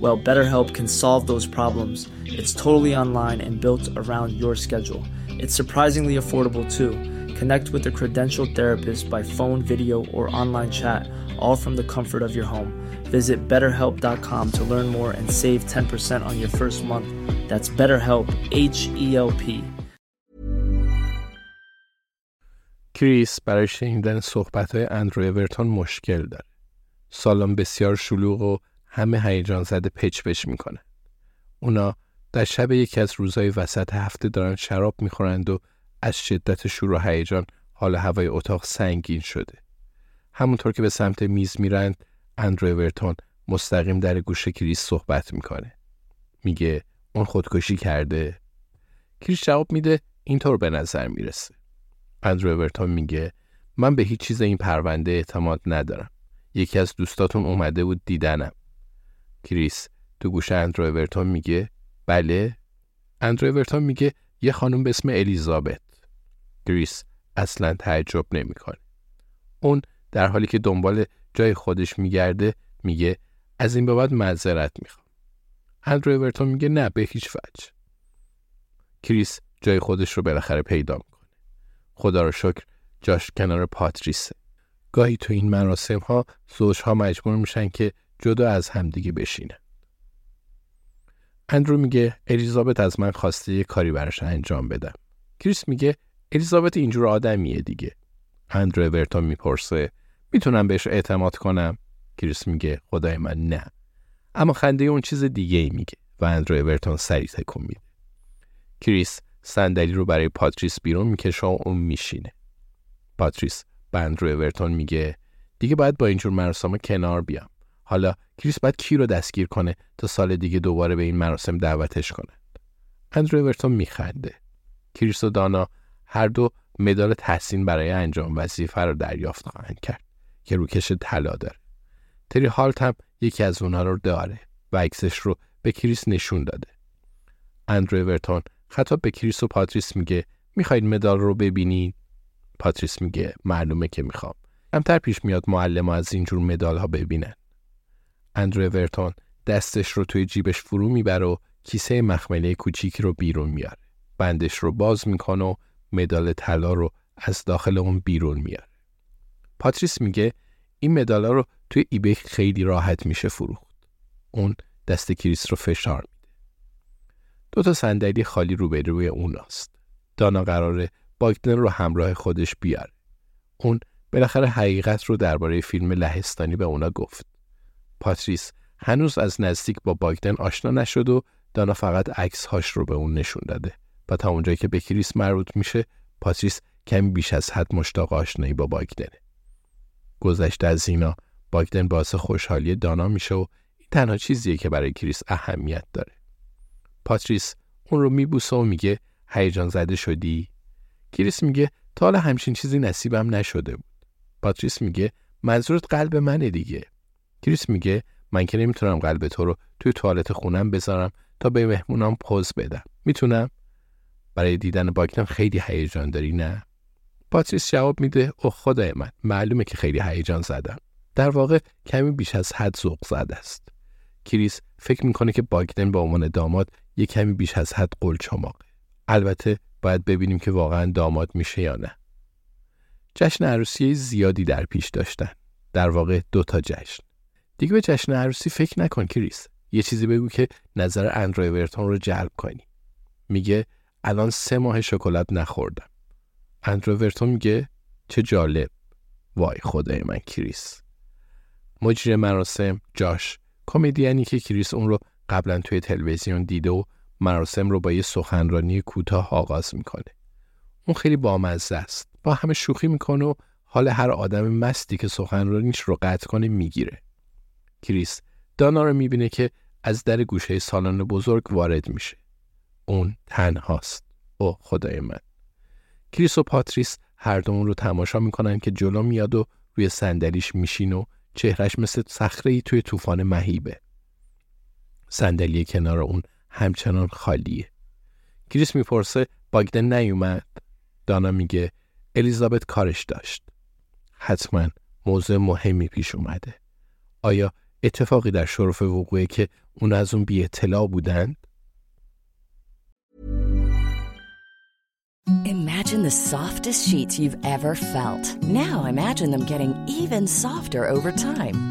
Well, BetterHelp can solve those problems. It's totally online and built around your schedule. It's surprisingly affordable too. Connect with a credentialed therapist by phone, video, or online chat, all from the comfort of your home. Visit betterhelp.com to learn more and save 10% on your first month. That's BetterHelp, H E L P. کریس برای شنیدن صحبت های اندرو اورتون مشکل داره. سالن بسیار شلوغ و همه هیجان زده پچ پچ می‌کنن. اونا در شب یکی از روزهای وسط هفته دارن شراب می‌خورند و از شدت شور و هیجان حال هوای اتاق سنگین شده. همونطور که به سمت میز میرند اندرو اورتون مستقیم در گوش کریس صحبت می‌کنه. میگه اون خودکشی کرده. کریس جواب میده اینطور به نظر می‌رسه. اندرو اورتون میگه من به هیچ چیز این پرونده اعتماد ندارم. یکی از دوستاتون اومده بود دیدنم. کریس تو گوش اندرو اورتون میگه بله. اندرو اورتون میگه یه خانم به اسم الیزابت. کریس اصلا تعجب نمی‌کنه. اون در حالی که دنبال جای خودش میگرده میگه از این به بعد معذرت می‌خوام. اندرو اورتون میگه نه به هیچ وجه. کریس جای خودش رو بالاخره پیدا می‌کنه. خدا رو شکر جاش کنار پاتریسه. گاهی تو این مراسم ها زوجها مجبور میشن که جدا از همدیگه بشینه. اندرو میگه الیزابت از من خواسته یه کاری براش انجام بدم. کریس میگه الیزابت اینجور آدمیه دیگه. اندرو اورتون می‌پرسه می‌تونم بهش اعتماد کنم؟ کریس میگه خدای من نه. اما خنده اون چیز دیگه ای میگه و اندرو اورتون سری تکون میده. کریس صندلی رو برای پاتریس بیرون می‌کشه و اون میشینه. پاتریس به اندرو اورتون میگه دیگه باید با اینجور مراسم کنار بیام. حالا کریس باید کی رو دستگیر کنه تا سال دیگه دوباره به این مراسم دعوتش کنه. اندرو اورتون میخنده. کریس و دانا هر دو مدال تحسین برای انجام وظیفه رو دریافت خواهند کرد که روکش طلا داره. تری هالت هم یکی از اونها رو داره و عکسش رو به کریس نشون داده. اندرو اورتون خطاب به کریس و پاتریس میگه می‌خواید مدال رو ببینید؟ پاتریس میگه معلومه که می‌خوام. کمتر پیش میاد معلم از اینجور مدال ها ببینن. اندرو اورتون دستش رو توی جیبش فرو می‌بره و کیسه مخمله کوچیکی رو بیرون میاره. بندش رو باز می‌کنه و مدال طلا رو از داخل اون بیرون میاره. پاتریس میگه این مدالا رو توی eBay خیلی راحت میشه فروخت. اون دست کریس رو فشار میده. دو تا صندلی خالی روبروی اوناست. دانا قراره باگدن رو همراه خودش بیاره. اون بالاخره حقیقت رو درباره فیلم لهستانی به اونا گفت. پاتریس هنوز از نزدیک با باگدن آشنا نشد و دانا فقط عکس هاش رو به اون نشون داده و تا اونجایی که به کریس مربوط میشه پاتریس کمی بیش از حد مشتاق آشنایی با باگدنه. گذشته از اینا باگدن باعث خوشحالی دانا میشه و این تنها چیزیه که برای کریس اهمیت داره. پاتریس اون رو میبوسه و میگه هیجان زده شدی؟ کریس میگه تا حالا همچین چیزی نصیبم نشده بود. پاتریس میگه منظورت قلب منه دیگه. کریس میگه من که نمی‌تونم قلب تو رو توی توالت خونم بذارم تا به مهمونام پز بدم. می‌تونم؟ برای دیدن باگدن خیلی هیجان داری نه؟ پاتریس جواب میده او خدای من معلومه که خیلی هیجان زدم. در واقع کمی بیش از حد ذوق زده است. کریس فکر می‌کنه که باگدن به عنوان داماد یه کمی بیش از حد قلچماقه. البته باید ببینیم که واقعا داماد میشه یا نه. جشن عروسی زیادی در پیش داشتن. در واقع دو تا جشن. دیگه به جشن عروسی فکر نکن کریس. یه چیزی بگو که نظر اندرو ورتون رو جلب کنی. میگه الان سه ماه شکلات نخوردم. اندرو میگه چه جالب. وای خدای من کریس. مجری مراسم جاش کمدیانی که کریس اون رو قبلا توی تلویزیون دیده و مراسم رو با یه سخنرانی کوتاه آغاز می‌کنه. اون خیلی بامزه است. با همه شوخی می‌کنه و حال هر آدم مستی که سخنرانیش رو قطع کنه می‌گیره. کریس دانا رو می‌بینه که از در گوشه سالن بزرگ وارد میشه. اون تنهاست. او خدای من. کریس و پاتریس هر دومون رو تماشا می‌کنن که جلو میاد و روی صندلیش میشین و چهرش مثل صخره توی طوفان مهیبه. صندلی کنار اون همچنان خالیه. کریس می‌پرسه باگدن نیومد؟ دانا میگه الیزابت کارش داشت. حتما موضوع مهمی پیش اومده. آیا اتفاقی در شرف وقوعه که اون از اون بی اطلاع بودند Imagine the softest sheets you've ever felt. Now imagine them getting even softer over time.